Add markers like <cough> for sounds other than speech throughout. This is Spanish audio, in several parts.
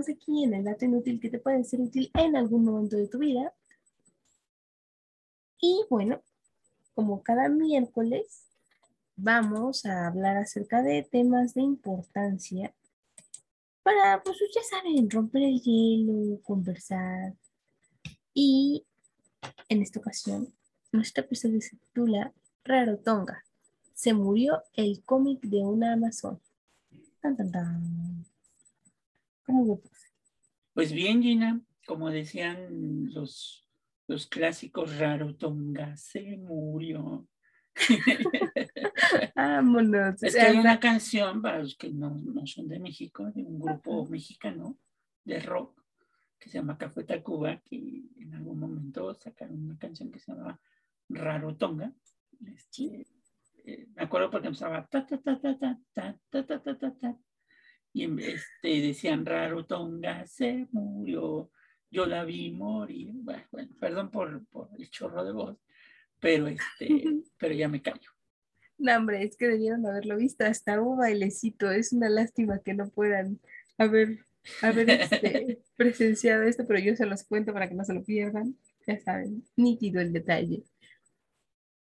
estamos aquí en el dato inútil que te puede ser útil en algún momento de tu vida. Y bueno, como cada miércoles, vamos a hablar acerca de temas de importancia para, pues ya saben, romper el hielo, conversar. Y en esta ocasión, nuestro episodio se titula Rarotonga. Se murió el cómic de una Amazon. Tan, tan, tan. ¿Cómo Pues bien, Gina, como decían los, los clásicos, Rarotonga se murió. Vámonos. Es que hay una canción para los que no, no, son de México, de un grupo mexicano de rock que se llama Café Tacuba, que en algún momento sacaron una canción que se llamaba Raro Tonga. Este, eh, me acuerdo porque empezaba ta ta ta ta ta ta ta ta ta ta ta y este, decían Raro Tonga se murió, yo la vi morir. Bueno, bueno perdón por, por el chorro de voz, pero este, <laughs> pero ya me callo. No, hombre, es que debieron haberlo visto, hasta un bailecito, es una lástima que no puedan haber, haber este, <laughs> presenciado esto, pero yo se los cuento para que no se lo pierdan, ya saben, nítido el detalle.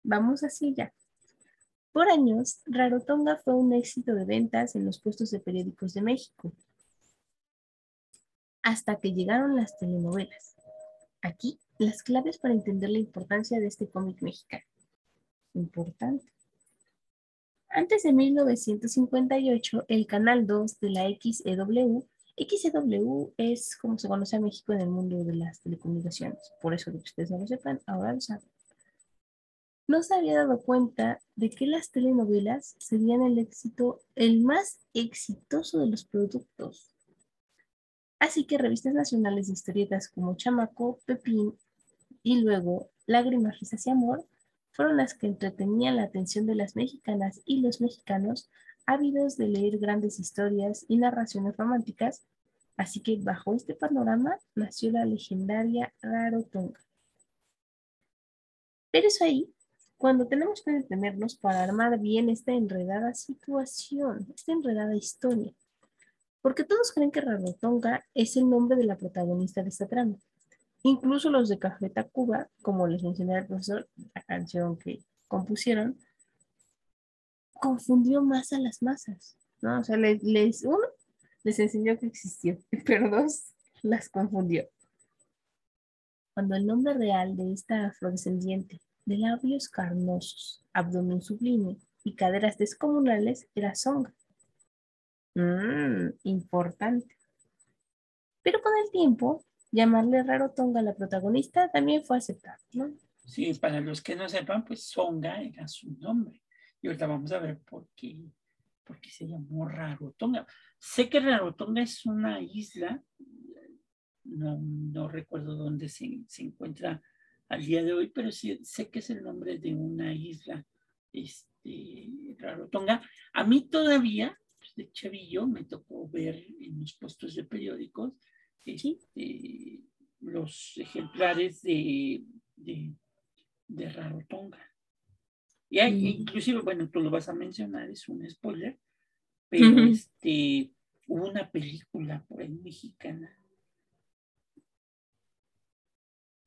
Vamos así ya. Por años, Rarotonga fue un éxito de ventas en los puestos de periódicos de México, hasta que llegaron las telenovelas. Aquí, las claves para entender la importancia de este cómic mexicano. Importante. Antes de 1958, el Canal 2 de la XEW, XEW es como se conoce a México en el mundo de las telecomunicaciones, por eso que ustedes no lo sepan, ahora lo saben. No se había dado cuenta de que las telenovelas serían el éxito, el más exitoso de los productos. Así que revistas nacionales de historietas como Chamaco, Pepín y luego Lágrimas, Risas y Amor fueron las que entretenían la atención de las mexicanas y los mexicanos ávidos de leer grandes historias y narraciones románticas, así que bajo este panorama nació la legendaria Rarotonga. Pero es ahí cuando tenemos que detenernos para armar bien esta enredada situación, esta enredada historia, porque todos creen que Rarotonga es el nombre de la protagonista de esta trama. Incluso los de Café Tacuba, como les mencioné al profesor, la canción que compusieron, confundió más a las masas, ¿no? O sea, les, uno, les enseñó que existió, <laughs> pero dos, las confundió. Cuando el nombre real de esta afrodescendiente, de labios carnosos, abdomen sublime y caderas descomunales, era Songa. Mmm, importante. Pero con el tiempo, llamarle Raro Tonga a la protagonista también fue aceptado, ¿no? Sí, para los que no sepan, pues Songa era su nombre. Y ahorita vamos a ver por qué, por qué se llamó Rarotonga. Sé que Rarotonga es una isla, no, no recuerdo dónde se, encuentra al día de hoy, pero sí sé que es el nombre de una isla, este, Rarotonga. A mí todavía, pues de chavillo, me tocó ver en los puestos de periódicos este, los ejemplares de, de, de Rarotonga. Y hay, mm. inclusive, bueno, tú lo vas a mencionar, es un spoiler, pero este, hubo una película por ahí mexicana.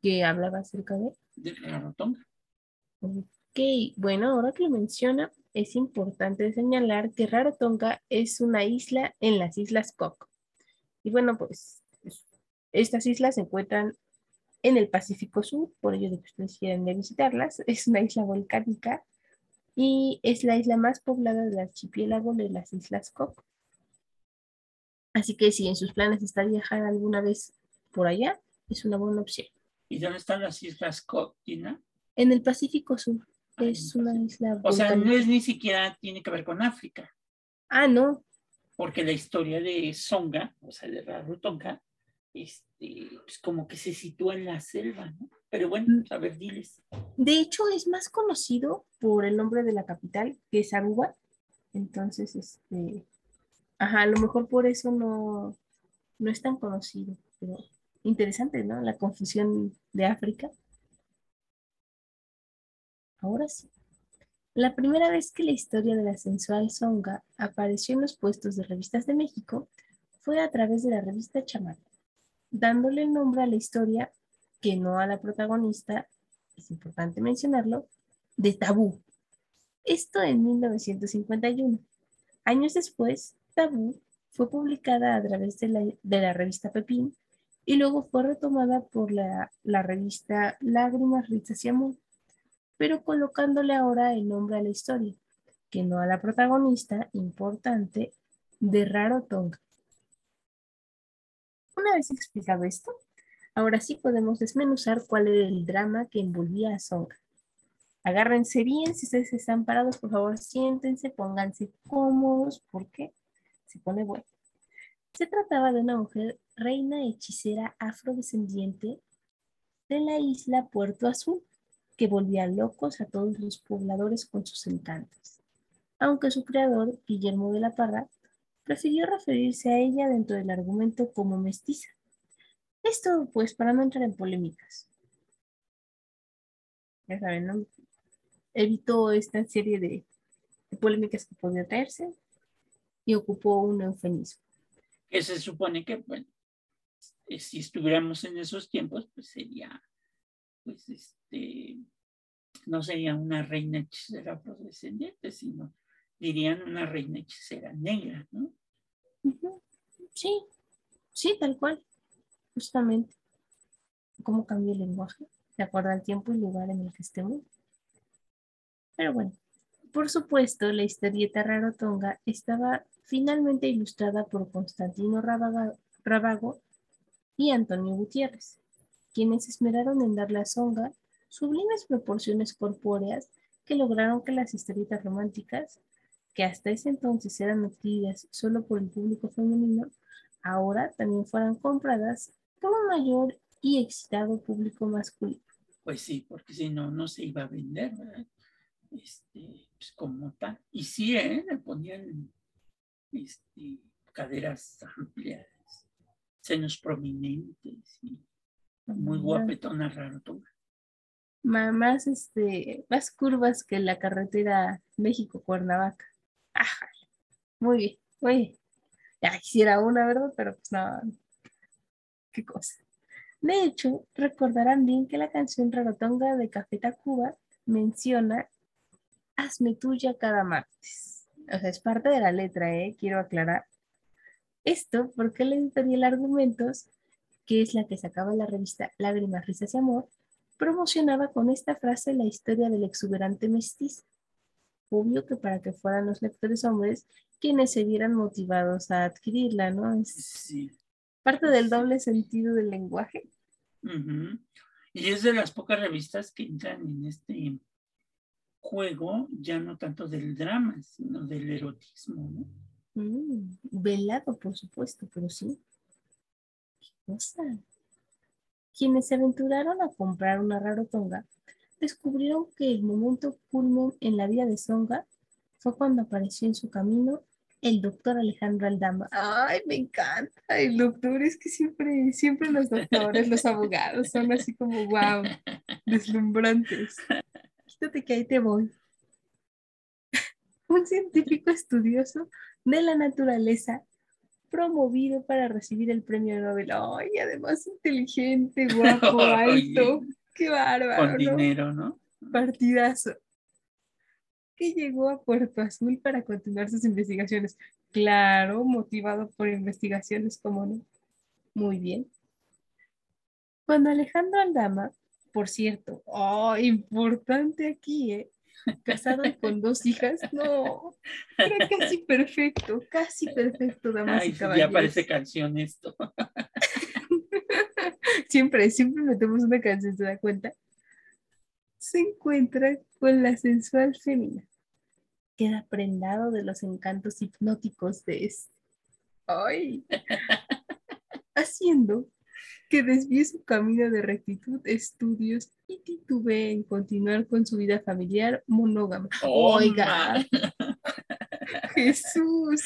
¿Que hablaba acerca de? De Rarotonga. Ok, bueno, ahora que lo menciona, es importante señalar que Rarotonga es una isla en las Islas Cook. Y bueno, pues estas islas se encuentran en el Pacífico Sur, por ello de que ustedes quieran visitarlas. Es una isla volcánica y es la isla más poblada del archipiélago de las Islas Cook. Así que si en sus planes está viajar alguna vez por allá, es una buena opción. ¿Y dónde están las Islas Cook? En el Pacífico Sur. es una isla. O sea, no es ni siquiera tiene que ver con África. Ah, no. Porque la historia de Songa, o sea, de Rarotonga, este, pues como que se sitúa en la selva, ¿no? Pero bueno, mm. a ver, diles. De hecho, es más conocido por el nombre de la capital, que es Aruba. Entonces, este, ajá, a lo mejor por eso no, no es tan conocido, pero interesante, ¿no? La confusión de África. Ahora sí. La primera vez que la historia de la sensual Songa apareció en los puestos de revistas de México fue a través de la revista Chamán, dándole el nombre a la historia, que no a la protagonista, es importante mencionarlo, de Tabú. Esto en 1951. Años después, Tabú fue publicada a través de la, de la revista Pepín y luego fue retomada por la, la revista Lágrimas, Risas y Amor, pero colocándole ahora el nombre a la historia, que no a la protagonista importante de Raro Tonga. Una vez explicado esto, ahora sí podemos desmenuzar cuál era el drama que envolvía a Songa. Agárrense bien, si ustedes están parados, por favor, siéntense, pónganse cómodos, porque se pone bueno. Se trataba de una mujer reina hechicera afrodescendiente de la isla Puerto Azul, que volvía locos a todos los pobladores con sus encantos. Aunque su creador, Guillermo de la Parra, prefirió referirse a ella dentro del argumento como mestiza. Esto, pues, para no entrar en polémicas. Ya saben. Evitó esta serie de, de polémicas que podía traerse y ocupó un eufemismo que se supone que, bueno, eh, si estuviéramos en esos tiempos, pues sería, pues este, no sería una reina hechicera afrodescendiente, sino dirían una reina hechicera negra, ¿no? Sí, sí, tal cual, justamente. ¿Cómo cambia el lenguaje? De acuerdo al tiempo y lugar en el que estemos. Pero bueno, por supuesto, la historieta Rarotonga estaba finalmente ilustrada por Constantino Rabago y Antonio Gutiérrez, quienes esmeraron en dar la songa sublimes proporciones corpóreas que lograron que las historietas románticas, que hasta ese entonces eran adquiridas solo por el público femenino, ahora también fueran compradas por un mayor y excitado público masculino. Pues sí, porque si no, no se iba a vender, ¿verdad? Este, pues como tal. Y sí, ¿eh? le ponían este, caderas amplias, senos prominentes y muy guapetona raro Más, este, más curvas que la carretera México-Cuernavaca. muy bien, muy bien. Ya quisiera una, ¿verdad? Pero pues no, qué cosa. De hecho, recordarán bien que la canción Rarotonga de Café Tacuba menciona Hazme tuya cada martes o sea, es parte de la letra, ¿eh? quiero aclarar. Esto porque la editorial Argumentos, que es la que sacaba la revista Lágrimas, Risas y Amor, promocionaba con esta frase la historia del exuberante mestizo. Obvio que para que fueran los lectores hombres quienes se vieran motivados a adquirirla, ¿no? Es sí. parte del doble sentido del lenguaje. Y es de las pocas revistas que entran en este juego ya no tanto del drama, sino del erotismo, ¿no? Mm, velado, por supuesto, pero sí. ¿Qué cosa? Quienes se aventuraron a comprar una rarotonga descubrieron que el momento culmen en la vida de Songa fue cuando apareció en su camino el doctor Alejandro Aldama. Ay, me encanta el doctor, es que siempre, siempre los doctores, los abogados son así como, wow, deslumbrantes quítate que ahí te voy. Un científico estudioso de la naturaleza promovido para recibir el premio Nobel. Ay, además inteligente, <laughs> guapo, alto. Qué bárbaro. Con dinero, ¿no? Partidazo. Que llegó a Puerto Azul para continuar sus investigaciones. Claro, motivado por investigaciones, como no. Muy bien. Cuando Alejandro Aldama por cierto, oh, importante aquí, ¿eh? <laughs> Casado con dos hijas, no, era casi perfecto, casi perfecto, damas y Ya parece canción esto. <laughs> siempre, siempre metemos una canción, ¿se da cuenta? Se encuentra con la sensual femina. Queda prendado de los encantos hipnóticos de este. ¡Ay! <laughs> Haciendo que desvíe su camino de rectitud, estudios y titubee en continuar con su vida familiar monógama. Oiga, <laughs> Jesús,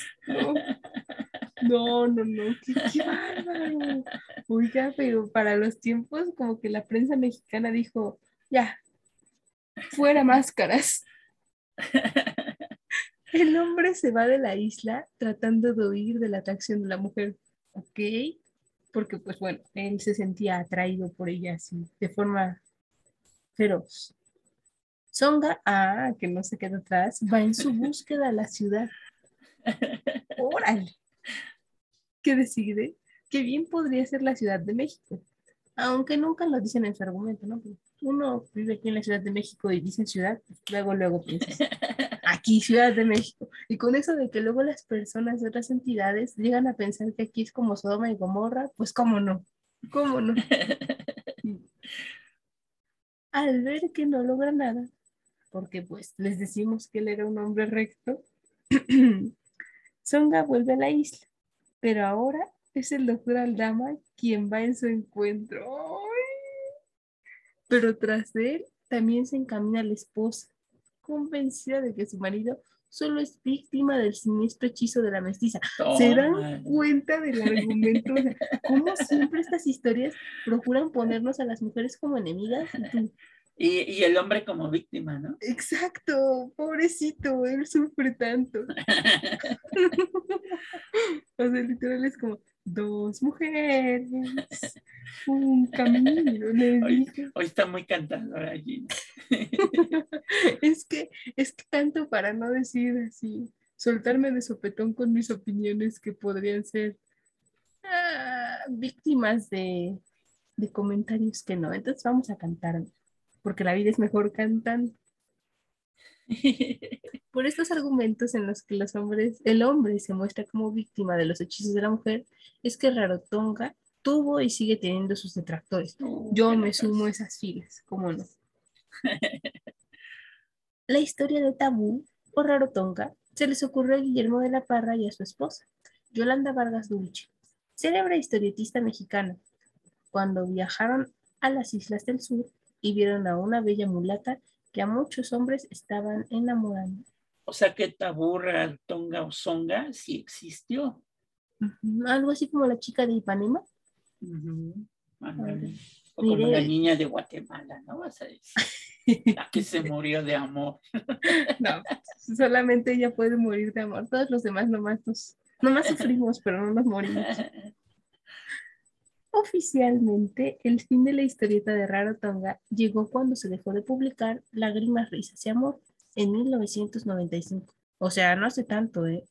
no, no, no, qué, bárbaro. Oiga, pero para los tiempos como que la prensa mexicana dijo, ya, fuera máscaras. <laughs> El hombre se va de la isla tratando de huir de la atracción de la mujer. ok, porque pues bueno, él se sentía atraído por ella así, de forma feroz. Songa, ah, que no se queda atrás, va en su búsqueda a la ciudad. Órale. ¿Qué decide? Que bien podría ser la Ciudad de México. Aunque nunca lo dicen en su argumento, ¿no? Uno vive aquí en la Ciudad de México y dicen ciudad, luego, luego piensas, aquí Ciudad de México. Y con eso de que luego las personas de otras entidades llegan a pensar que aquí es como Sodoma y Gomorra, pues cómo no, cómo no. Al ver que no logra nada, porque pues les decimos que él era un hombre recto, <clears throat> Songa vuelve a la isla, pero ahora es el doctor Aldama quien va en su encuentro. Pero tras de él también se encamina la esposa, convencida de que su marido solo es víctima del siniestro hechizo de la mestiza. ¿Se dan cuenta del argumento? ¿Cómo siempre estas historias procuran ponernos a las mujeres como enemigas? Y, el hombre como víctima, ¿no? Exacto, pobrecito, él sufre tanto. <laughs> o sea, literal es como dos mujeres, <laughs> un camino. hoy, hoy, está muy cantadora allí. <laughs> es que, es que tanto para no decir así, soltarme de sopetón con mis opiniones que podrían ser ah, víctimas de, de comentarios que no. Entonces vamos a cantar porque la vida es mejor cantando. <laughs> Por estos argumentos en los que los hombres, el hombre se muestra como víctima de los hechizos de la mujer, es que Rarotonga tuvo y sigue teniendo sus detractores. Yo me sumo a esas filas, ¿cómo no? la historia de Tabú o Rarotonga se les ocurrió a Guillermo de la Parra y a su esposa, Yolanda Vargas Dulce, célebre historietista mexicana. Cuando viajaron a las islas del sur, y vieron a una bella mulata que a muchos hombres estaban enamorando. O sea que Taburra, Tonga o Songa sí existió. Algo así como la chica de Ipanema. O como la niña de Guatemala, ¿no? Vas a decir. La que se murió de amor. no, solamente ella puede morir de amor. Todos los demás nomás nos, nomás sufrimos, pero no nos morimos. <laughs> Oficialmente, el fin de la historieta de Raro Tonga llegó cuando se dejó de publicar Lágrimas, Risas y Amor en 1995. O sea, no hace tanto, ¿eh?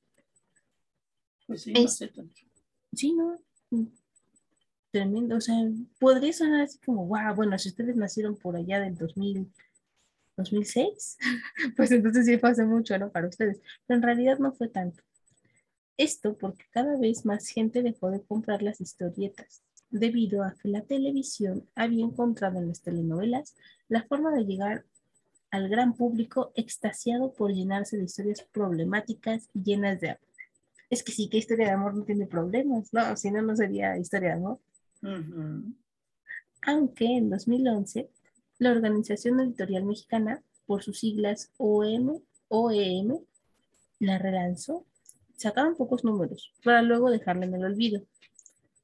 Pues sí, no hace tanto. Sí, no. Tremendo. O sea, podría sonar así como, wow, bueno, si ustedes nacieron por allá del 2000, 2006, <laughs> pues entonces sí fue hace mucho, ¿no? Para ustedes. Pero en realidad no fue tanto. Esto porque cada vez más gente dejó de comprar las historietas debido a que la televisión había encontrado en las telenovelas la forma de llegar al gran público extasiado por llenarse de historias problemáticas y llenas de amor. Es que sí, que historia de amor no tiene problemas, ¿no? Si no, no sería historia de amor. Aunque en 2011, la Organización Editorial Mexicana, por sus siglas OM, OEM, la relanzó. Sacaron pocos números para luego dejarla en el olvido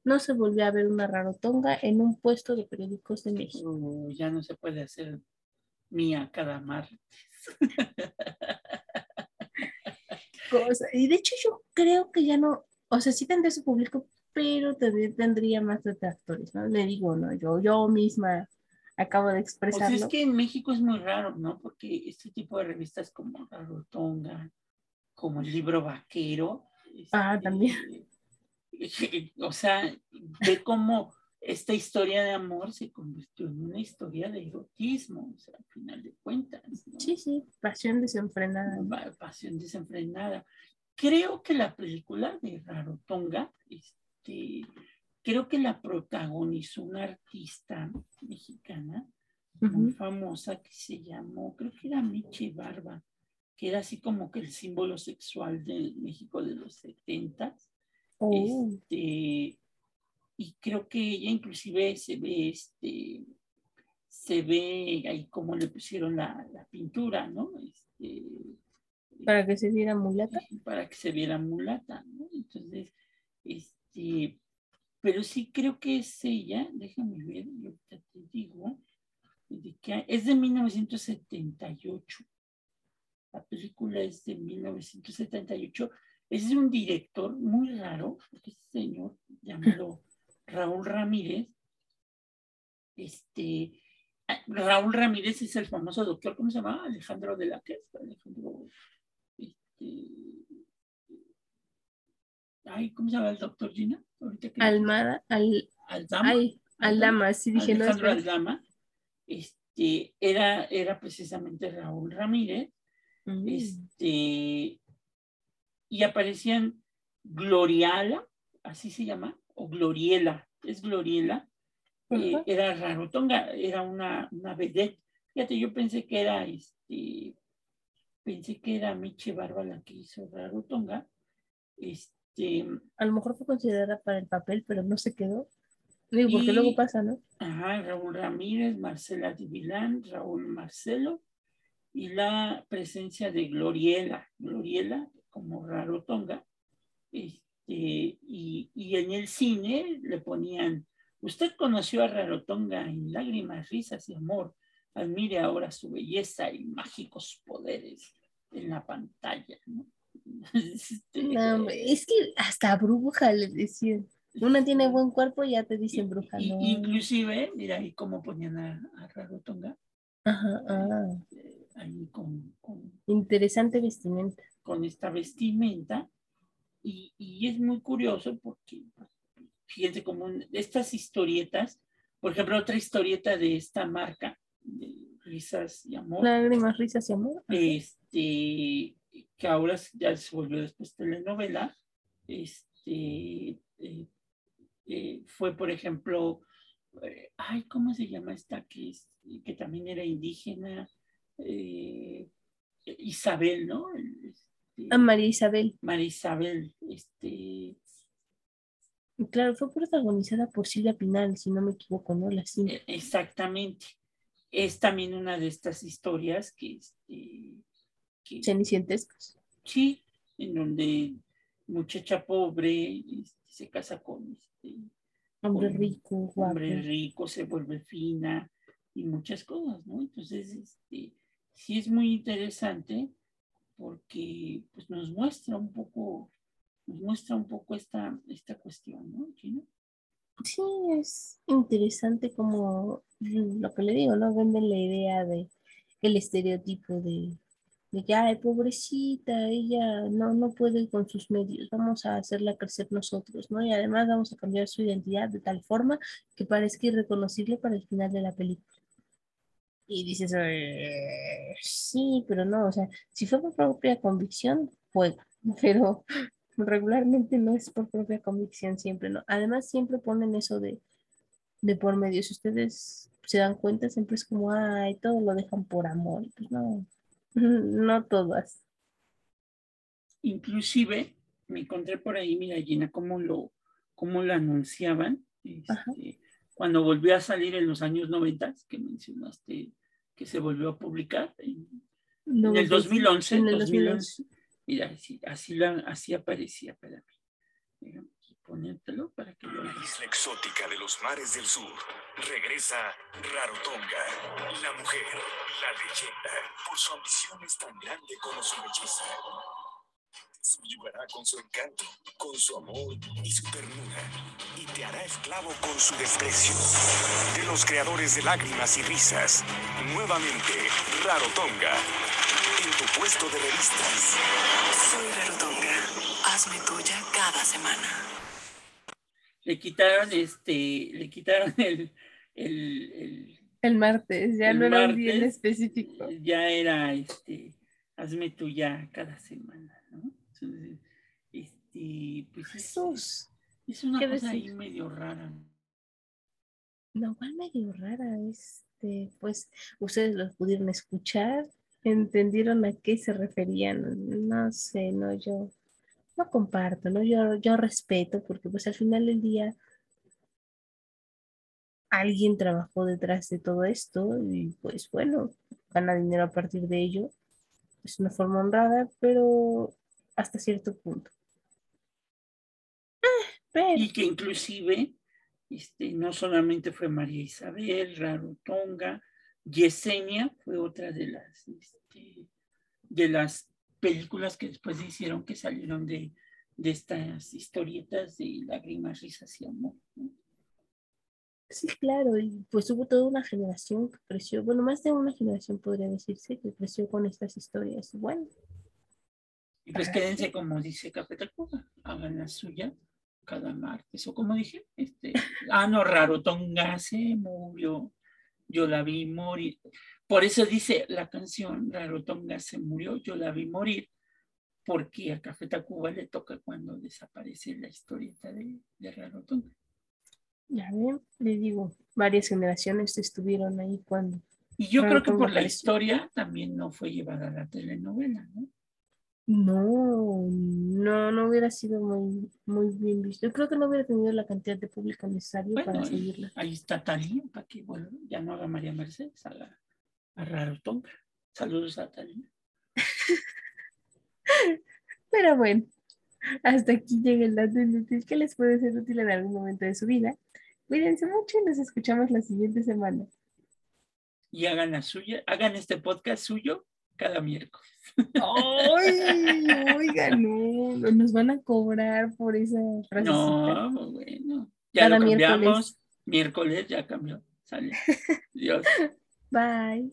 no se volvió a ver una rarotonga en un puesto de periódicos de México. Uh, ya no se puede hacer mía cada martes. Y de hecho yo creo que ya no, o sea, sí tendría su público, pero tendría más detractores, ¿no? Le digo, ¿no? Yo, yo misma acabo de expresarlo. Pues es que en México es muy raro, ¿no? Porque este tipo de revistas como Rarotonga, como el libro vaquero. ah, este, también <laughs> o sea, ve cómo esta historia de amor se convirtió en una historia de erotismo, o sea, al final de cuentas. Sí, sí, pasión desenfrenada. Pasión desenfrenada. Creo que la película de Rarotonga, este, creo que la protagonizó una artista mexicana muy famosa que se llamó, creo que era Michi Barba, que era así como que el símbolo sexual de México de los setentas Oh. Este, y creo que ella inclusive se ve, este, se ve ahí como le pusieron la, pintura, ¿no? Este, para que se viera mulata. Para que se viera mulata, ¿no? Entonces, este, pero sí creo que es ella, déjame ver, yo te digo, es de 1978. La película es de 1978 es un director muy raro, este señor llamado <laughs> Raúl Ramírez. Este, ah, Raúl Ramírez es el famoso doctor, ¿cómo se llama? Alejandro de la que Alejandro, este, ay, ¿cómo se llama el doctor Gina? Almada, al, Aldama. ay, Aldama, sí dije no. Alejandro Aldama. Este, era, era precisamente Raúl Ramírez. Mm. Este, y aparecían Gloriala, así se llama, o Gloriela, es Gloriela, eh, era Rarotonga, era una, una vedette. Fíjate, yo pensé que era este, pensé que era Miche Barba la que hizo Rarotonga. Este, A lo mejor fue considerada para el papel, pero no se quedó. Digo, porque Y- luego pasa, ¿no? ajá, Raúl Ramírez, Marcela Divilán, Raúl Marcelo, y la presencia de Gloriela, Gloriela como Rarotonga. Este, y, y en el cine le ponían, usted conoció a Rarotonga en lágrimas, risas y amor, admire ahora su belleza y mágicos poderes en la pantalla, ¿no? <laughs> Este, No, es que hasta bruja le decían. Una tiene buen cuerpo y ya te dicen bruja, ¿no? Inclusive, mira ahí cómo ponían a, a Rarotonga, Ajá, ah, ahí con, con, interesante vestimenta. Con esta vestimenta. Y, y es muy curioso porque, pues, fíjense, como un- estas historietas, por ejemplo, otra historieta de esta marca, de Risas y Amor, Lágrimas, risas y amor. este, que ahora ya se volvió después telenovela, este, eh, eh, fue, por ejemplo, eh, ay, ¿cómo se llama esta que, es, que también era indígena? Isabel, ¿no? A María Isabel. María Isabel, este, Claro, fue protagonizada por Silvia Pinal, si no me equivoco, ¿no? La cinta. eh, exactamente. Es también una de estas historias que, este, que sí, en donde muchacha pobre este, se casa con este Hombre Con rico, guapo. hombre rico, se vuelve fina y muchas cosas, ¿no? Entonces, este, sí es muy interesante porque pues, nos muestra un poco, nos muestra un poco esta, esta cuestión, ¿no? Gina? Sí, es interesante como lo que le digo, ¿no? Venden la idea de el estereotipo de, de que, pobrecita, ella no, no puede con sus medios, vamos a hacerla crecer nosotros, ¿no? Y además vamos a cambiar su identidad de tal forma que parezca irreconocible para el final de la película. Y dices, "Eh, sí, pero no, o sea, si fue por propia convicción, juega, <laughs> pero regularmente no es por propia convicción siempre, ¿no? Además, siempre ponen eso de, de por medio. Si ustedes se dan cuenta, siempre es como, ay, todo lo dejan por amor. Pues no, <laughs> no todas. Inclusive me encontré por ahí, mira Gina, cómo lo, cómo lo anunciaban. Este, cuando volvió a salir en los años 90, que mencionaste que se volvió a publicar en, No, en el pues, 2011, en el 2011. Mira, así, así, la- así aparecía. Déjame aquí ponértelo para que lo La isla exótica de los mares del sur. Regresa Rarotonga, la mujer, la leyenda, por su ambición es tan grande como su belleza. Subyugará con su encanto, con su amor y su ternura, y te hará esclavo con su desprecio. De los creadores de lágrimas y risas, nuevamente Rarotonga, en tu puesto de revistas. Soy Rarotonga. Hazme tuya cada semana. le quitaron este, le quitaron <laughs> el, el, el- El martes, ya El no era un día en martes, específico. ya era este, hazme tú ya cada semana. Entonces, este, pues es, Jesús. es una ¿qué cosa ahí decir? medio rara. No, igual medio rara. Este, pues ustedes los pudieron escuchar, entendieron a qué se referían. No sé, no, yo no comparto, ¿no? Yo, yo respeto, porque pues al final del día alguien trabajó detrás de todo esto y pues bueno, gana dinero a partir de ello. Es una forma honrada, pero hasta cierto punto. Ah, pero, Y que inclusive, este, no solamente fue María Isabel, Rarotonga, Yesenia fue otra de las, este, de las películas que después hicieron que salieron de, de estas historietas de lágrimas, risas y amor. ¿no? Sí, claro, y pues hubo toda una generación que creció, bueno, más de una generación podría decirse, que creció con estas historias. Bueno, Y pues Ajá. quédense como dice Café Tacuba, hagan la suya cada martes. O como dije, este, ah, no, Rarotonga se murió, yo la vi morir. Por eso dice la canción, Rarotonga se murió, yo la vi morir, porque a Café Tacuba le toca cuando desaparece la historieta de, de Rarotonga. ya ven, le digo, varias generaciones estuvieron ahí cuando. Y yo creo que por la historia también no fue llevada a la telenovela, ¿no? No, no, no hubiera sido muy, muy bien visto. Yo creo que no hubiera tenido la cantidad de público necesario Bueno, para seguirla. ahí está Talía, para que bueno, ya no haga María Mercedes, haga a Rarotonga. Saludos a Talía. <laughs> Pero bueno, hasta aquí llega el dato inútil que les puede ser útil en algún momento de su vida. Cuídense mucho y nos escuchamos la siguiente semana. Y hagan la suya, hagan este podcast suyo cada miércoles. ¡Ay! <laughs> Oigan, no, no nos van a cobrar por esa frasecita. No, bueno. Ya Cada lo cambiamos. miércoles. Miércoles ya cambió. Sale. Dios. <laughs> Bye.